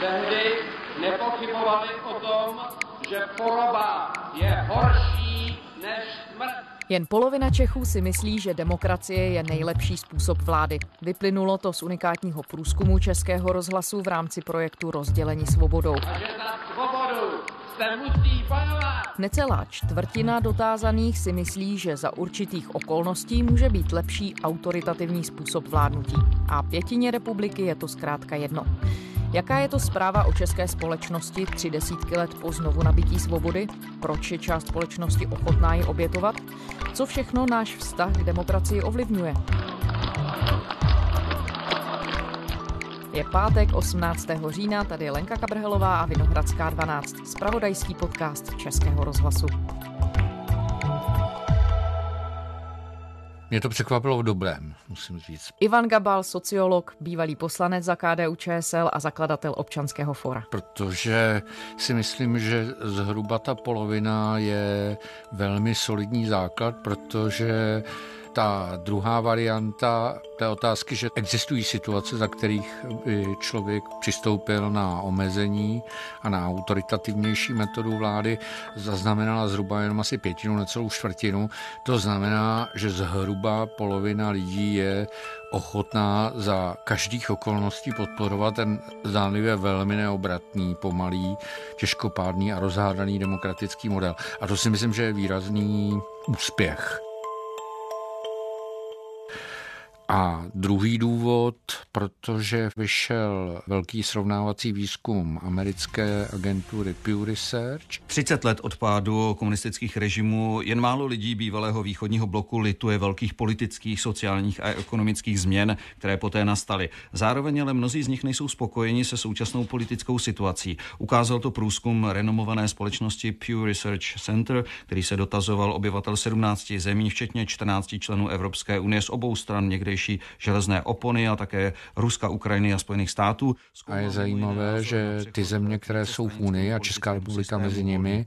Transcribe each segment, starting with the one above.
tehdy nepochybovali o tom, že choroba je horší než smrt. Jen polovina Čechů si myslí, že demokracie je nejlepší způsob vlády. Vyplynulo to z unikátního průzkumu Českého rozhlasu v rámci projektu Rozdělení svobodou. A že za svobodu se musí bojovat. Necelá čtvrtina dotázaných si myslí, že za určitých okolností může být lepší autoritativní způsob vládnutí. A pětině republiky je to zkrátka jedno. Jaká je to zpráva o české společnosti tři desítky let po znovu nabití svobody? Proč je část společnosti ochotná ji obětovat? Co všechno náš vztah k demokracii ovlivňuje? Je pátek 18. října, tady je Lenka Kabrhelová a Vinohradská 12, spravodajský podcast Českého rozhlasu. Mě to překvapilo v dobrém, musím říct. Ivan Gabal, sociolog, bývalý poslanec za KDU ČSL a zakladatel občanského fora. Protože si myslím, že zhruba ta polovina je velmi solidní základ, protože ta druhá varianta té otázky, že existují situace, za kterých by člověk přistoupil na omezení a na autoritativnější metodu vlády, zaznamenala zhruba jenom asi pětinu, necelou čtvrtinu. To znamená, že zhruba polovina lidí je ochotná za každých okolností podporovat ten zdánlivě velmi neobratný, pomalý, těžkopádný a rozhádaný demokratický model. A to si myslím, že je výrazný úspěch. A druhý důvod, protože vyšel velký srovnávací výzkum americké agentury Pew Research. 30 let od pádu komunistických režimů jen málo lidí bývalého východního bloku lituje velkých politických, sociálních a ekonomických změn, které poté nastaly. Zároveň ale mnozí z nich nejsou spokojeni se současnou politickou situací. Ukázal to průzkum renomované společnosti Pew Research Center, který se dotazoval obyvatel 17 zemí, včetně 14 členů Evropské unie z obou stran někdejší tehdejší železné opony a také Ruska, Ukrajiny a Spojených států. A je zajímavé, že ty země, které jsou v Unii a Česká republika mezi nimi,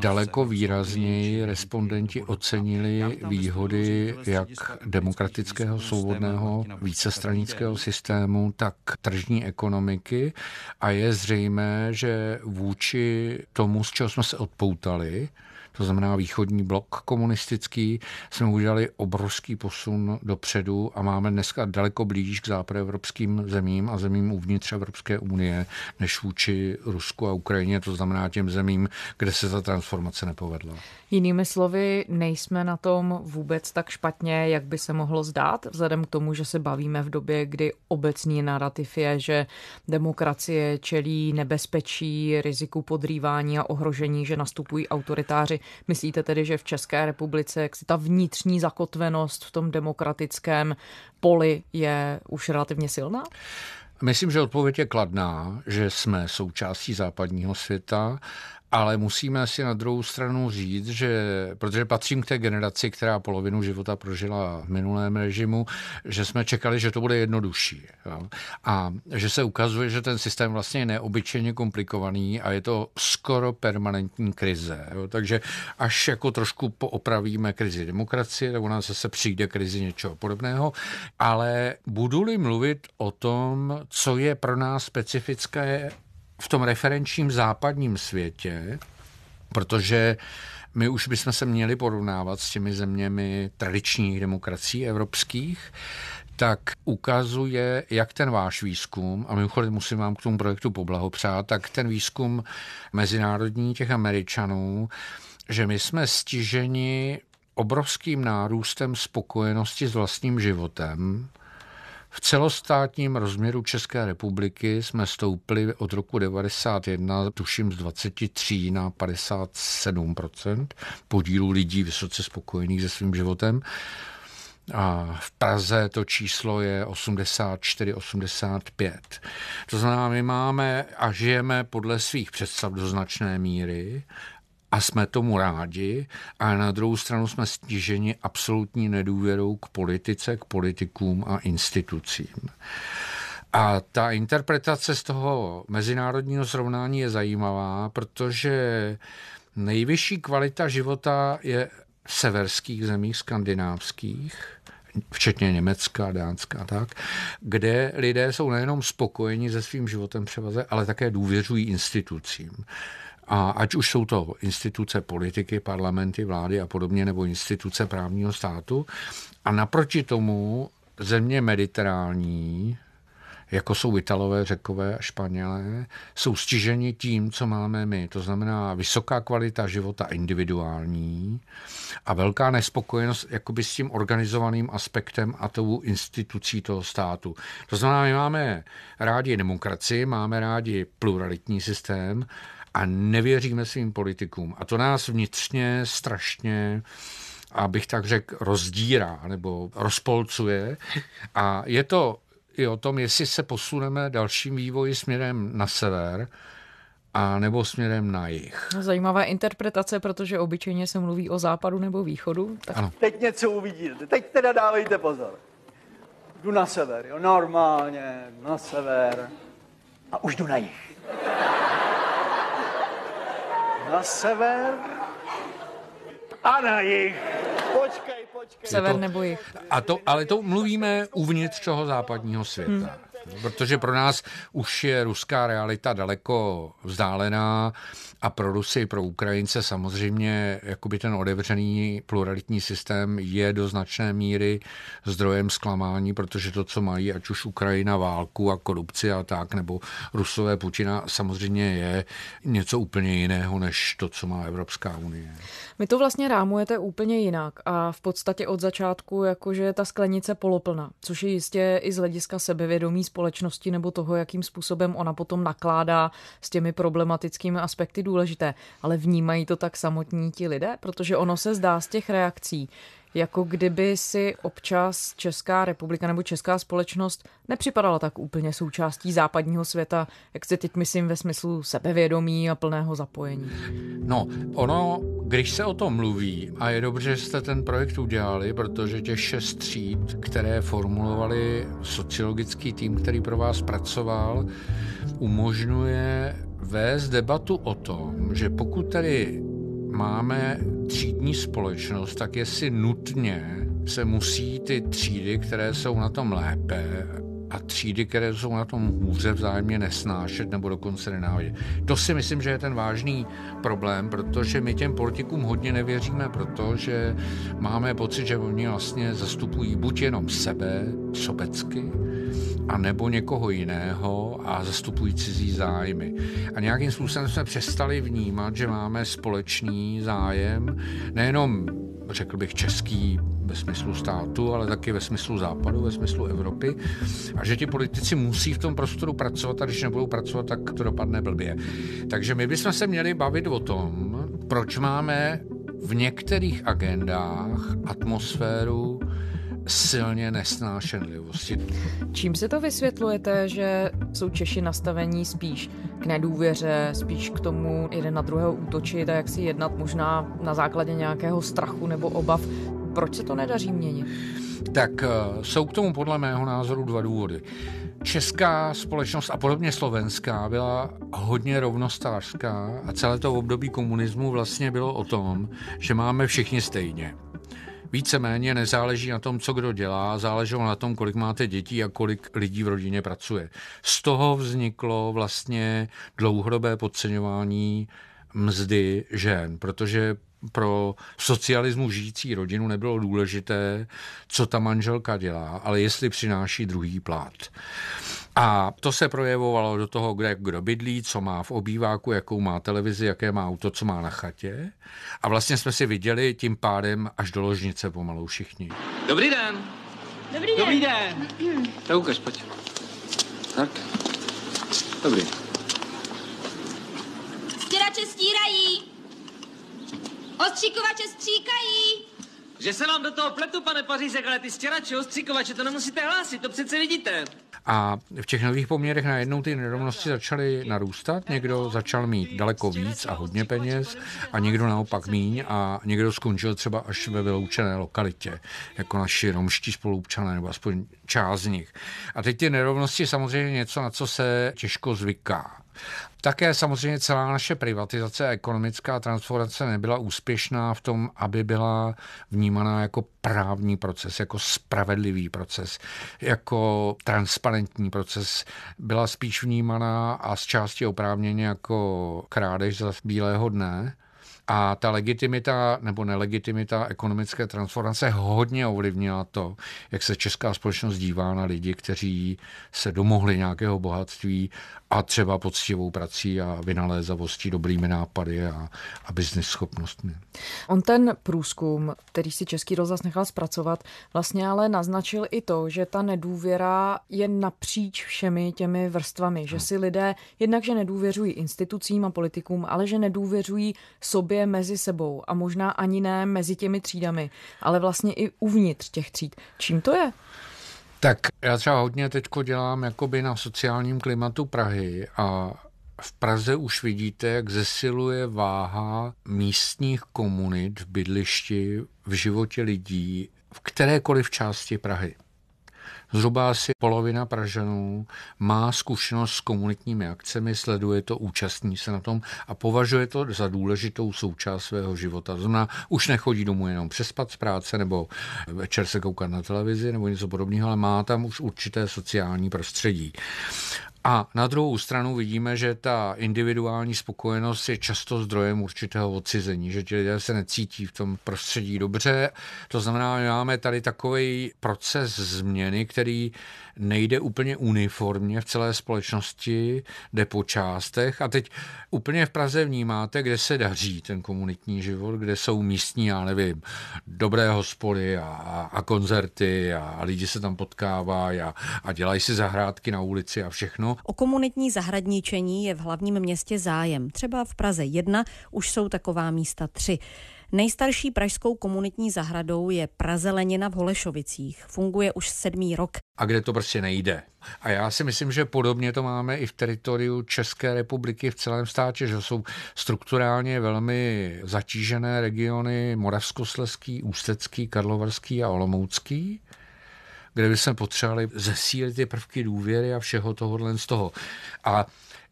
daleko výrazněji respondenti ocenili výhody jak demokratického, svobodného, vícestranického systému, tak tržní ekonomiky. A je zřejmé, že vůči tomu, z čeho jsme se odpoutali, to znamená východní blok komunistický, jsme udělali obrovský posun dopředu a máme dneska daleko blíž k západoevropským zemím a zemím uvnitř Evropské unie, než vůči Rusku a Ukrajině, to znamená těm zemím, kde se ta transformace nepovedla. Jinými slovy, nejsme na tom vůbec tak špatně, jak by se mohlo zdát, vzhledem k tomu, že se bavíme v době, kdy obecný narrativ je, že demokracie čelí nebezpečí, riziku podrývání a ohrožení, že nastupují autoritáři. Myslíte tedy, že v České republice jak si ta vnitřní zakotvenost v tom demokratickém poli je už relativně silná? Myslím, že odpověď je kladná, že jsme součástí západního světa ale musíme si na druhou stranu říct, že protože patřím k té generaci, která polovinu života prožila v minulém režimu, že jsme čekali, že to bude jednodušší. Jo? A že se ukazuje, že ten systém vlastně je neobyčejně komplikovaný a je to skoro permanentní krize. Jo? Takže až jako trošku poopravíme krizi demokracie, tak u nás zase přijde krizi něčeho podobného. Ale budu-li mluvit o tom, co je pro nás specifické v tom referenčním západním světě, protože my už bychom se měli porovnávat s těmi zeměmi tradičních demokracií evropských, tak ukazuje, jak ten váš výzkum, a mimochodem musím vám k tomu projektu poblahopřát, tak ten výzkum mezinárodní těch Američanů, že my jsme stiženi obrovským nárůstem spokojenosti s vlastním životem, v celostátním rozměru České republiky jsme stoupli od roku 91, tuším z 23 na 57% podílu lidí vysoce spokojených se svým životem. A v Praze to číslo je 84-85. To znamená, my máme a žijeme podle svých představ do značné míry a jsme tomu rádi, a na druhou stranu jsme stiženi absolutní nedůvěrou k politice, k politikům a institucím. A ta interpretace z toho mezinárodního srovnání je zajímavá, protože nejvyšší kvalita života je v severských zemích skandinávských, včetně Německa, Dánska a tak, kde lidé jsou nejenom spokojeni se svým životem převaze, ale také důvěřují institucím. A ať už jsou to instituce politiky, parlamenty, vlády a podobně, nebo instituce právního státu. A naproti tomu země mediterální, jako jsou Italové, Řekové a Španělé, jsou stiženi tím, co máme my. To znamená vysoká kvalita života individuální a velká nespokojenost jakoby s tím organizovaným aspektem a tou institucí toho státu. To znamená, my máme rádi demokracii, máme rádi pluralitní systém, a nevěříme svým politikům. A to nás vnitřně strašně abych tak řekl, rozdírá nebo rozpolcuje. A je to i o tom, jestli se posuneme dalším vývoji směrem na sever, a nebo směrem na jih. Zajímavá interpretace, protože obyčejně se mluví o západu nebo východu. Tak... Ano. Teď něco uvidíte, teď teda dávejte pozor. Jdu na sever, jo, normálně, na sever. A už jdu na jih. Na sever a na jih. Počkej, počkej. Sever nebo jich. A to, ale to mluvíme uvnitř toho západního světa. Hmm. Protože pro nás už je ruská realita daleko vzdálená a pro Rusy, pro Ukrajince samozřejmě jakoby ten otevřený pluralitní systém je do značné míry zdrojem zklamání, protože to, co mají, ať už Ukrajina válku a korupci a tak, nebo Rusové Putina, samozřejmě je něco úplně jiného, než to, co má Evropská unie. My to vlastně rámujete úplně jinak a v podstatě od začátku jakože je ta sklenice poloplná, což je jistě i z hlediska sebevědomí společnosti nebo toho, jakým způsobem ona potom nakládá s těmi problematickými aspekty důležité. Ale vnímají to tak samotní ti lidé, protože ono se zdá z těch reakcí, jako kdyby si občas Česká republika nebo Česká společnost nepřipadala tak úplně součástí západního světa, jak se teď myslím ve smyslu sebevědomí a plného zapojení. No, ono, když se o tom mluví, a je dobře, že jste ten projekt udělali, protože těch šest tříd, které formulovali sociologický tým, který pro vás pracoval, umožňuje vést debatu o tom, že pokud tady máme třídní společnost, tak jestli nutně se musí ty třídy, které jsou na tom lépe a třídy, které jsou na tom hůře vzájemně nesnášet nebo dokonce nenávidět. To si myslím, že je ten vážný problém, protože my těm politikům hodně nevěříme, protože máme pocit, že oni vlastně zastupují buď jenom sebe, sobecky, a nebo někoho jiného a zastupují cizí zájmy. A nějakým způsobem jsme přestali vnímat, že máme společný zájem, nejenom řekl bych český ve smyslu státu, ale taky ve smyslu západu, ve smyslu Evropy. A že ti politici musí v tom prostoru pracovat a když nebudou pracovat, tak to dopadne blbě. Takže my bychom se měli bavit o tom, proč máme v některých agendách atmosféru silně nesnášenlivosti. Čím se to vysvětlujete, že jsou Češi nastavení spíš k nedůvěře, spíš k tomu jeden na druhého útočit a jak si jednat možná na základě nějakého strachu nebo obav? Proč se to nedaří měnit? Tak eh, jsou k tomu podle mého názoru dva důvody. Česká společnost a podobně slovenská byla hodně rovnostářská a celé to období komunismu vlastně bylo o tom, že máme všichni stejně víceméně nezáleží na tom, co kdo dělá, záleželo na tom, kolik máte dětí a kolik lidí v rodině pracuje. Z toho vzniklo vlastně dlouhodobé podceňování mzdy žen, protože pro socialismu žijící rodinu nebylo důležité, co ta manželka dělá, ale jestli přináší druhý plat. A to se projevovalo do toho, kde kdo bydlí, co má v obýváku, jakou má televizi, jaké má auto, co má na chatě. A vlastně jsme si viděli tím pádem až do ložnice pomalu všichni. Dobrý den. Dobrý den. Dobrý den. Tak ukaž, pojď. Tak. Dobrý. Stěrače stírají. Ostříkovače stříkají. Že se vám do toho pletu, pane Pařízek, ale ty stěrače, ostříkovače, to nemusíte hlásit, to přece vidíte. A v těch nových poměrech najednou ty nerovnosti začaly narůstat. Někdo začal mít daleko víc a hodně peněz a někdo naopak míň a někdo skončil třeba až ve vyloučené lokalitě, jako naši romští spolupčané, nebo aspoň část z nich. A teď ty nerovnosti samozřejmě něco, na co se těžko zvyká. Také samozřejmě celá naše privatizace a ekonomická transformace nebyla úspěšná v tom, aby byla vnímaná jako právní proces, jako spravedlivý proces, jako transparentní proces. Byla spíš vnímaná a z části oprávněně jako krádež za bílého dne. A ta legitimita nebo nelegitimita ekonomické transformace hodně ovlivnila to, jak se česká společnost dívá na lidi, kteří se domohli nějakého bohatství a třeba poctivou prací a vynalézavostí, dobrými nápady a, a biznis schopnostmi. On ten průzkum, který si Český rozhlas nechal zpracovat, vlastně ale naznačil i to, že ta nedůvěra je napříč všemi těmi vrstvami, že si lidé jednak, že nedůvěřují institucím a politikům, ale že nedůvěřují sobě mezi sebou a možná ani ne mezi těmi třídami, ale vlastně i uvnitř těch tříd. Čím to je? Tak já třeba hodně teď dělám jakoby na sociálním klimatu Prahy a v Praze už vidíte, jak zesiluje váha místních komunit v bydlišti, v životě lidí, v kterékoliv části Prahy. Zhruba asi polovina Pražanů má zkušenost s komunitními akcemi, sleduje to, účastní se na tom a považuje to za důležitou součást svého života. Znamená, už nechodí domů jenom přespat z práce nebo večer se koukat na televizi nebo něco podobného, ale má tam už určité sociální prostředí. A na druhou stranu vidíme, že ta individuální spokojenost je často zdrojem určitého odcizení, že ti lidé se necítí v tom prostředí dobře. To znamená, že máme tady takový proces změny, který nejde úplně uniformně v celé společnosti, jde po částech. A teď úplně v Praze vnímáte, kde se daří ten komunitní život, kde jsou místní, já nevím, dobré hospody a, a koncerty a, a lidi se tam potkávají a, a dělají si zahrádky na ulici a všechno. O komunitní zahradničení je v hlavním městě zájem. Třeba v Praze 1 už jsou taková místa tři. Nejstarší pražskou komunitní zahradou je Prazelenina v Holešovicích. Funguje už sedmý rok. A kde to prostě nejde. A já si myslím, že podobně to máme i v teritoriu České republiky v celém státě, že jsou strukturálně velmi zatížené regiony Moravskosleský, Ústecký, Karlovarský a Olomoucký kde by jsme potřebovali zesílit ty prvky důvěry a všeho tohohle z toho. A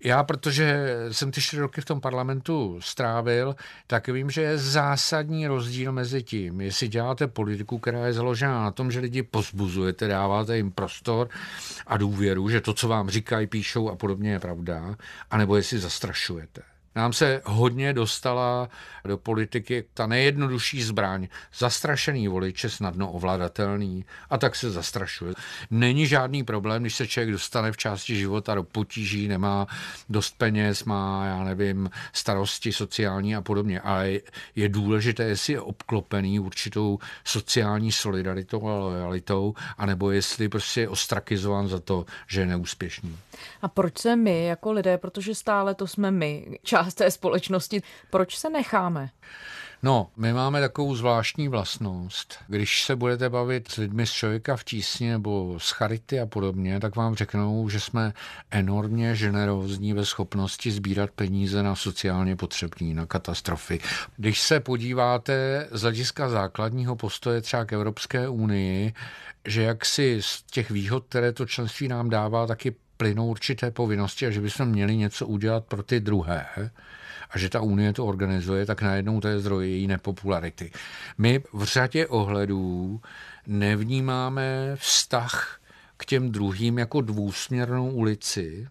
já, protože jsem ty čtyři roky v tom parlamentu strávil, tak vím, že je zásadní rozdíl mezi tím, jestli děláte politiku, která je založena na tom, že lidi pozbuzujete, dáváte jim prostor a důvěru, že to, co vám říkají, píšou a podobně je pravda, anebo jestli zastrašujete nám se hodně dostala do politiky ta nejjednodušší zbraň. Zastrašený volič je snadno ovladatelný a tak se zastrašuje. Není žádný problém, když se člověk dostane v části života do potíží, nemá dost peněz, má, já nevím, starosti sociální a podobně, ale je důležité, jestli je obklopený určitou sociální solidaritou a lojalitou, anebo jestli prostě je ostrakizovan za to, že je neúspěšný. A proč se my jako lidé, protože stále to jsme my, část té společnosti, proč se necháme? No, my máme takovou zvláštní vlastnost. Když se budete bavit s lidmi z člověka v tísni nebo z charity a podobně, tak vám řeknou, že jsme enormně generózní ve schopnosti sbírat peníze na sociálně potřební, na katastrofy. Když se podíváte z hlediska základního postoje třeba k Evropské unii, že jak si z těch výhod, které to členství nám dává, taky plynou určité povinnosti a že bychom měli něco udělat pro ty druhé a že ta Unie to organizuje, tak najednou to je zdroj její nepopularity. My v řadě ohledů nevnímáme vztah k těm druhým jako dvousměrnou ulici,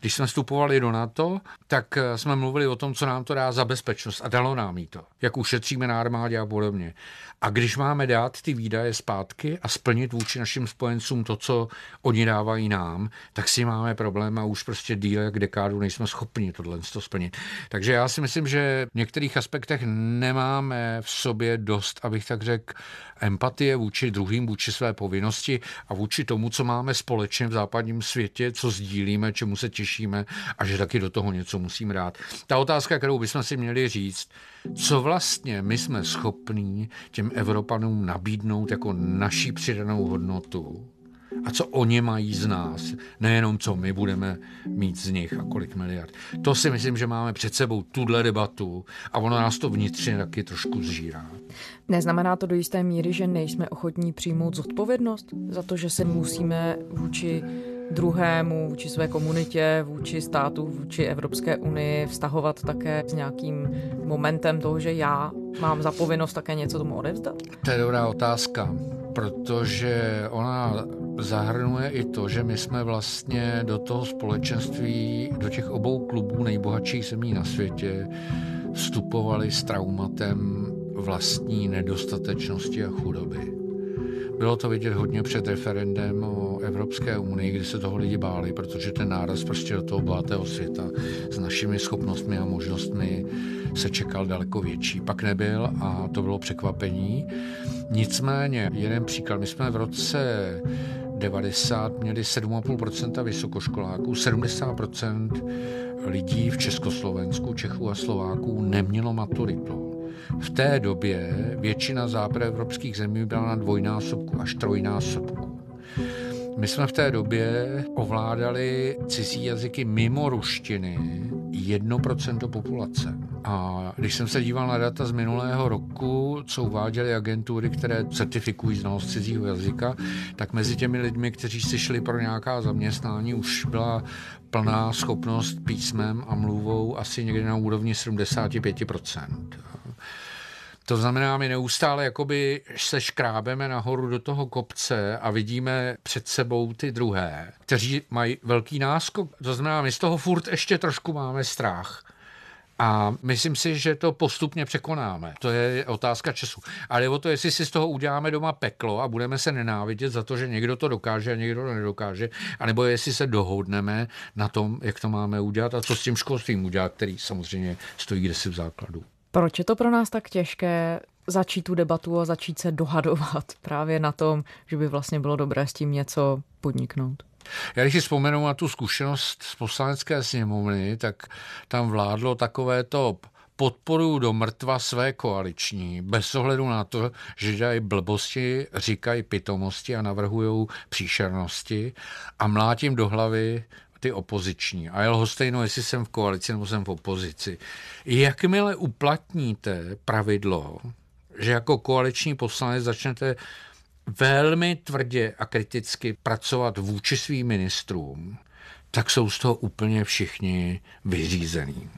když jsme vstupovali do NATO, tak eh, jsme mluvili o tom, co nám to dá za bezpečnost a dalo nám jí to, jak ušetříme na armádě a podobně. A když máme dát ty výdaje zpátky a splnit vůči našim spojencům to, co oni dávají nám, tak si máme problém a už prostě díl jak dekádu nejsme schopni tohle to splnit. Takže já si myslím, že v některých aspektech nemáme v sobě dost, abych tak řekl, empatie vůči druhým, vůči své povinnosti a vůči tomu, co máme společně v západním světě, co sdílíme, čemu se těšíme a že taky do toho něco musíme dát. Ta otázka, kterou bychom si měli říct, co vlastně my jsme schopní těm Evropanům nabídnout jako naší přidanou hodnotu a co oni mají z nás, nejenom co my budeme mít z nich a kolik miliard. To si myslím, že máme před sebou tuhle debatu a ono nás to vnitřně taky trošku zžírá. Neznamená to do jisté míry, že nejsme ochotní přijmout zodpovědnost za to, že se musíme vůči druhému, vůči své komunitě, vůči státu, vůči Evropské unii vztahovat také s nějakým momentem toho, že já mám za povinnost také něco tomu odevzdat? To je dobrá otázka, protože ona zahrnuje i to, že my jsme vlastně do toho společenství, do těch obou klubů nejbohatších zemí na světě vstupovali s traumatem vlastní nedostatečnosti a chudoby. Bylo to vidět hodně před referendem o Evropské unii, kdy se toho lidi báli, protože ten náraz prostě do toho bohatého světa s našimi schopnostmi a možnostmi se čekal daleko větší. Pak nebyl a to bylo překvapení. Nicméně, jeden příklad, my jsme v roce 90 měli 7,5% vysokoškoláků, 70% lidí v Československu, Čechů a Slováků nemělo maturitu. V té době většina západoevropských zemí byla na dvojnásobku až trojnásobku. My jsme v té době ovládali cizí jazyky mimo ruštiny 1% populace. A když jsem se díval na data z minulého roku, co uváděly agentury, které certifikují znalost cizího jazyka, tak mezi těmi lidmi, kteří si šli pro nějaká zaměstnání, už byla plná schopnost písmem a mluvou asi někde na úrovni 75%. To znamená, my neustále jakoby se škrábeme nahoru do toho kopce a vidíme před sebou ty druhé, kteří mají velký náskok. To znamená, my z toho furt ještě trošku máme strach. A myslím si, že to postupně překonáme. To je otázka času. Ale o to, jestli si z toho uděláme doma peklo a budeme se nenávidět za to, že někdo to dokáže a někdo to nedokáže, anebo jestli se dohodneme na tom, jak to máme udělat a co s tím školstvím udělat, který samozřejmě stojí kde si v základu. Proč je to pro nás tak těžké začít tu debatu a začít se dohadovat právě na tom, že by vlastně bylo dobré s tím něco podniknout? Já když si vzpomenu na tu zkušenost z poslanecké sněmovny, tak tam vládlo takové to podporu do mrtva své koaliční, bez ohledu na to, že dělají blbosti, říkají pitomosti a navrhují příšernosti a mlátím do hlavy ty opoziční. A je lhostejno, jestli jsem v koalici nebo jsem v opozici. Jakmile uplatníte pravidlo, že jako koaliční poslanec začnete velmi tvrdě a kriticky pracovat vůči svým ministrům, tak jsou z toho úplně všichni vyřízení.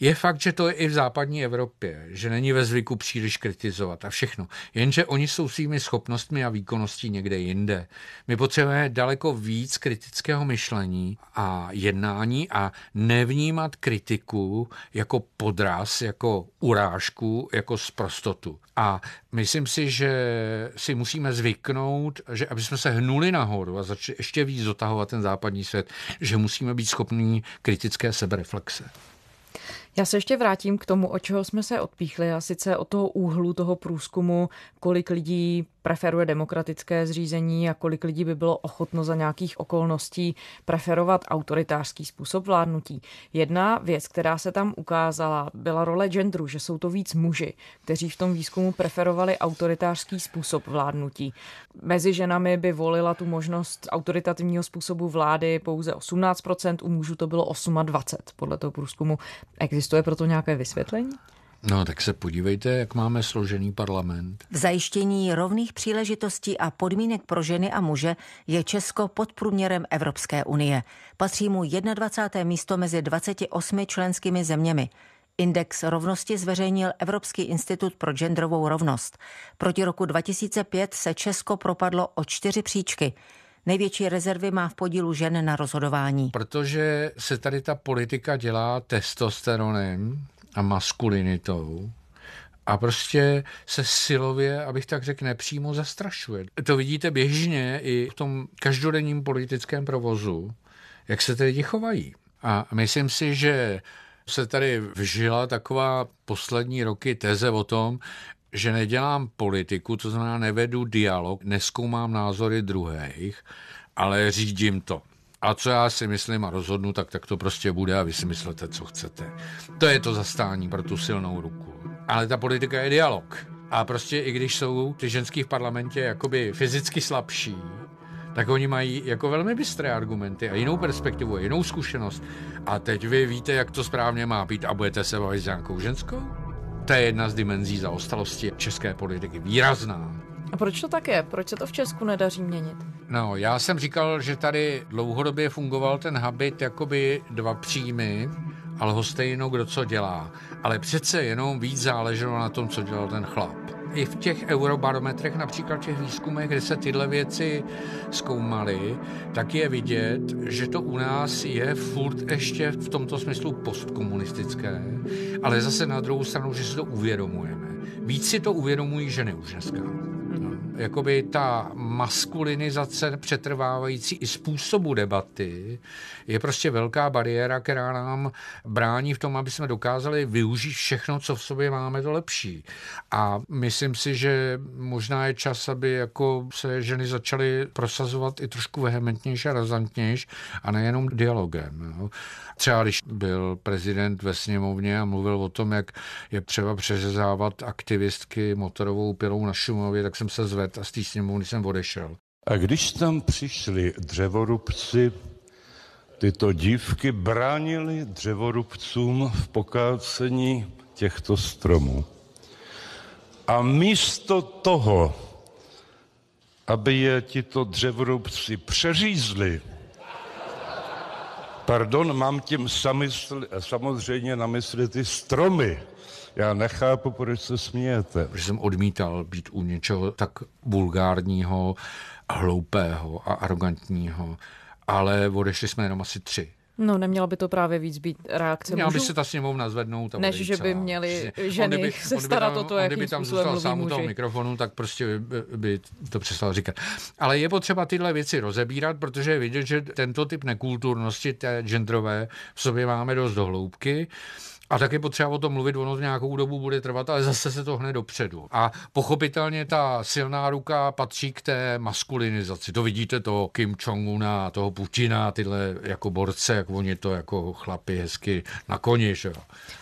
Je fakt, že to je i v západní Evropě, že není ve zvyku příliš kritizovat a všechno. Jenže oni jsou svými schopnostmi a výkonností někde jinde. My potřebujeme daleko víc kritického myšlení a jednání a nevnímat kritiku jako podraz, jako urážku, jako sprostotu. A myslím si, že si musíme zvyknout, že aby jsme se hnuli nahoru a začali ještě víc dotahovat ten západní svět, že musíme být schopní kritické sebereflexe. Já se ještě vrátím k tomu, o čeho jsme se odpíchli, a sice od toho úhlu toho průzkumu, kolik lidí preferuje demokratické zřízení a kolik lidí by bylo ochotno za nějakých okolností preferovat autoritářský způsob vládnutí. Jedna věc, která se tam ukázala, byla role genderu, že jsou to víc muži, kteří v tom výzkumu preferovali autoritářský způsob vládnutí. Mezi ženami by volila tu možnost autoritativního způsobu vlády pouze 18%, u mužů to bylo 28% podle toho průzkumu. Existuje proto nějaké vysvětlení? No, tak se podívejte, jak máme složený parlament. V zajištění rovných příležitostí a podmínek pro ženy a muže je Česko pod průměrem Evropské unie. Patří mu 21. místo mezi 28 členskými zeměmi. Index rovnosti zveřejnil Evropský institut pro genderovou rovnost. Proti roku 2005 se Česko propadlo o čtyři příčky. Největší rezervy má v podílu žen na rozhodování. Protože se tady ta politika dělá testosteronem, a maskulinitou a prostě se silově, abych tak řekl, nepřímo zastrašuje. To vidíte běžně i v tom každodenním politickém provozu, jak se lidi chovají. A myslím si, že se tady vžila taková poslední roky teze o tom, že nedělám politiku, to znamená nevedu dialog, neskoumám názory druhých, ale řídím to. A co já si myslím a rozhodnu, tak, tak to prostě bude a vy si myslíte, co chcete. To je to zastání pro tu silnou ruku. Ale ta politika je dialog. A prostě i když jsou ty ženský v parlamentě jakoby fyzicky slabší, tak oni mají jako velmi bystré argumenty a jinou perspektivu, a jinou zkušenost. A teď vy víte, jak to správně má být a budete se bavit s nějakou ženskou? To je jedna z dimenzí zaostalosti české politiky. Výrazná. A proč to tak je? Proč se to v Česku nedaří měnit? No, já jsem říkal, že tady dlouhodobě fungoval ten habit jakoby dva příjmy, ale ho stejno kdo co dělá. Ale přece jenom víc záleželo na tom, co dělal ten chlap. I v těch eurobarometrech, například v těch výzkumech, kde se tyhle věci zkoumaly, tak je vidět, že to u nás je furt ještě v tomto smyslu postkomunistické, ale zase na druhou stranu, že si to uvědomujeme. Víc si to uvědomují ženy už dneska jakoby ta maskulinizace přetrvávající i způsobu debaty je prostě velká bariéra, která nám brání v tom, aby jsme dokázali využít všechno, co v sobě máme, to lepší. A myslím si, že možná je čas, aby jako se ženy začaly prosazovat i trošku vehementnější a razantnější a nejenom dialogem. Jo. Třeba když byl prezident ve sněmovně a mluvil o tom, jak je třeba přeřezávat aktivistky motorovou pilou na Šumově, tak jsem se zvedl a z té sněmovny jsem odešel. A když tam přišli dřevorubci, tyto dívky bránili dřevorubcům v pokácení těchto stromů. A místo toho, aby je tito dřevorubci přeřízli, Pardon, mám tím samysl, samozřejmě na mysli ty stromy. Já nechápu, proč se smějete. Že jsem odmítal být u něčeho tak vulgárního, hloupého a arrogantního, ale odešli jsme jenom asi tři. No, neměla by to právě víc být reakce Měla by se ta sněmovna zvednout. A Než že by měli ženy by, se starat tam, o to, jakým by tam zůstal sám u toho mikrofonu, tak prostě by, by to přestal říkat. Ale je potřeba tyhle věci rozebírat, protože je vidět, že tento typ nekulturnosti, té genderové, v sobě máme dost dohloubky. A taky potřeba o tom mluvit, ono nějakou dobu bude trvat, ale zase se to hned dopředu. A pochopitelně ta silná ruka patří k té maskulinizaci. To vidíte to Kim Jong-una, toho Putina, tyhle jako borce, jak oni to jako chlapi hezky na koni. Že?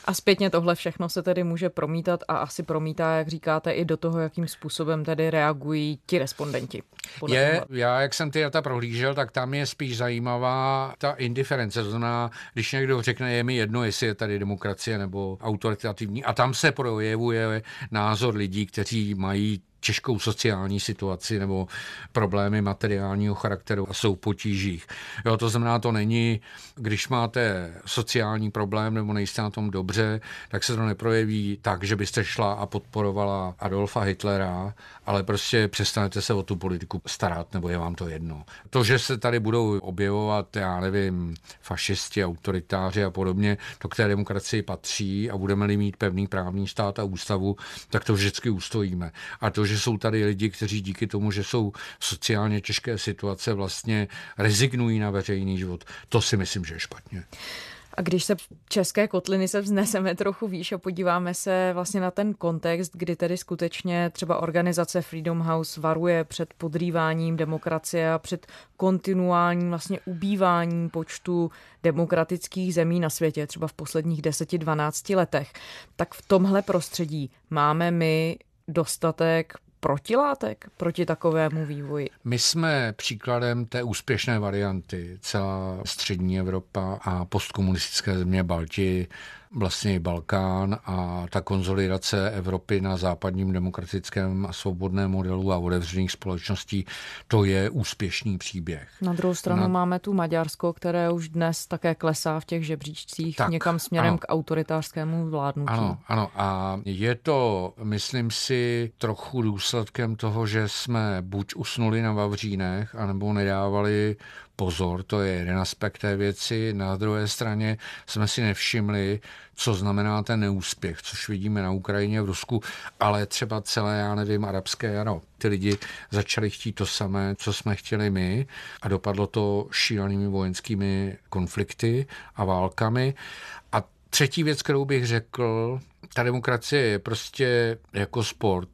A zpětně tohle všechno se tedy může promítat a asi promítá, jak říkáte, i do toho, jakým způsobem tedy reagují ti respondenti. Je, já jak jsem ty data prohlížel, tak tam je spíš zajímavá ta indiference. To znamená, když někdo řekne, je mi jedno, jestli je tady demokracie nebo autoritativní, a tam se projevuje názor lidí, kteří mají těžkou sociální situaci nebo problémy materiálního charakteru a jsou potížích. Jo, to znamená, to není, když máte sociální problém nebo nejste na tom dobře, tak se to neprojeví tak, že byste šla a podporovala Adolfa Hitlera, ale prostě přestanete se o tu politiku starat, nebo je vám to jedno. To, že se tady budou objevovat, já nevím, fašisti, autoritáři a podobně, to k té demokracii patří a budeme-li mít pevný právní stát a ústavu, tak to vždycky ustojíme. A to, že jsou tady lidi, kteří díky tomu, že jsou v sociálně těžké situace, vlastně rezignují na veřejný život. To si myslím, že je špatně. A když se české kotliny se vzneseme trochu výš a podíváme se vlastně na ten kontext, kdy tedy skutečně třeba organizace Freedom House varuje před podrýváním demokracie a před kontinuálním vlastně ubýváním počtu demokratických zemí na světě, třeba v posledních 10-12 letech, tak v tomhle prostředí máme my dostatek protilátek proti takovému vývoji? My jsme příkladem té úspěšné varianty. Celá střední Evropa a postkomunistické země Baltii vlastně Balkán a ta konzolidace Evropy na západním demokratickém a svobodném modelu a otevřených společností, to je úspěšný příběh. Na druhou stranu na... máme tu Maďarsko, které už dnes také klesá v těch žebříčcích tak, někam směrem ano. k autoritářskému vládnutí. Ano, ano. A je to, myslím si, trochu důsledkem toho, že jsme buď usnuli na Vavřínech, anebo nedávali pozor, to je jeden aspekt té věci. Na druhé straně jsme si nevšimli, co znamená ten neúspěch, což vidíme na Ukrajině, v Rusku, ale třeba celé, já nevím, arabské jaro. Ty lidi začali chtít to samé, co jsme chtěli my a dopadlo to šílenými vojenskými konflikty a válkami. A třetí věc, kterou bych řekl, ta demokracie je prostě jako sport.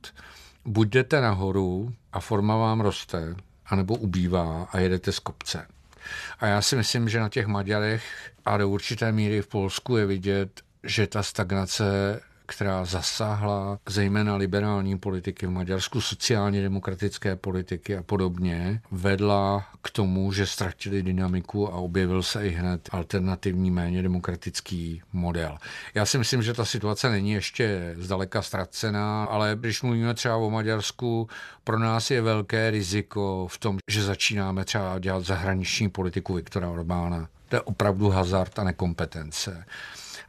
Buď jdete nahoru a forma vám roste, anebo ubývá a jedete z kopce. A já si myslím, že na těch Maďarech a do určité míry v Polsku je vidět, že ta stagnace která zasáhla zejména liberální politiky v Maďarsku, sociálně demokratické politiky a podobně, vedla k tomu, že ztratili dynamiku a objevil se i hned alternativní méně demokratický model. Já si myslím, že ta situace není ještě zdaleka ztracená, ale když mluvíme třeba o Maďarsku, pro nás je velké riziko v tom, že začínáme třeba dělat zahraniční politiku Viktora Orbána. To je opravdu hazard a nekompetence.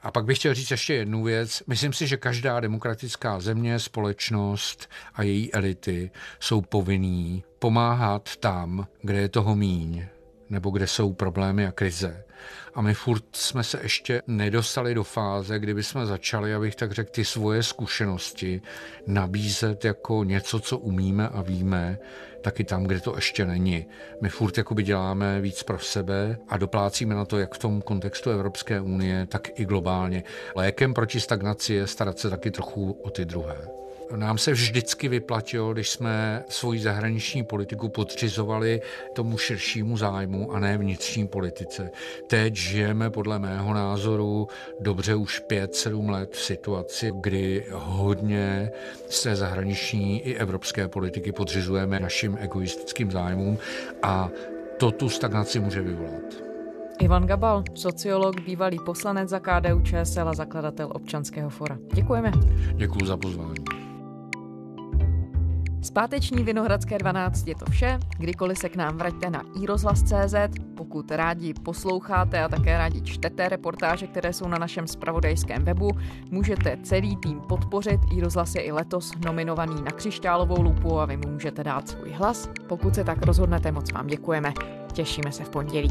A pak bych chtěl říct ještě jednu věc. Myslím si, že každá demokratická země, společnost a její elity jsou povinný pomáhat tam, kde je toho míň, nebo kde jsou problémy a krize. A my furt jsme se ještě nedostali do fáze, kdyby jsme začali, abych tak řekl, ty svoje zkušenosti nabízet jako něco, co umíme a víme, taky tam, kde to ještě není. My furt jakoby děláme víc pro sebe a doplácíme na to, jak v tom kontextu Evropské unie, tak i globálně. Lékem proti stagnaci je starat se taky trochu o ty druhé. Nám se vždycky vyplatilo, když jsme svoji zahraniční politiku podřizovali tomu širšímu zájmu a ne vnitřní politice. Teď žijeme podle mého názoru dobře už 5-7 let v situaci, kdy hodně z té zahraniční i evropské politiky podřizujeme našim egoistickým zájmům a to tu stagnaci může vyvolat. Ivan Gabal, sociolog, bývalý poslanec za KDU ČSL a zakladatel občanského fora. Děkujeme. Děkuji za pozvání. Zpáteční Vinohradské 12 je to vše. Kdykoliv se k nám vraťte na iRozhlas.cz, pokud rádi posloucháte a také rádi čtete reportáže, které jsou na našem spravodajském webu, můžete celý tým podpořit. iRozhlas je i letos nominovaný na křišťálovou lupu a vy mu můžete dát svůj hlas. Pokud se tak rozhodnete, moc vám děkujeme. Těšíme se v pondělí.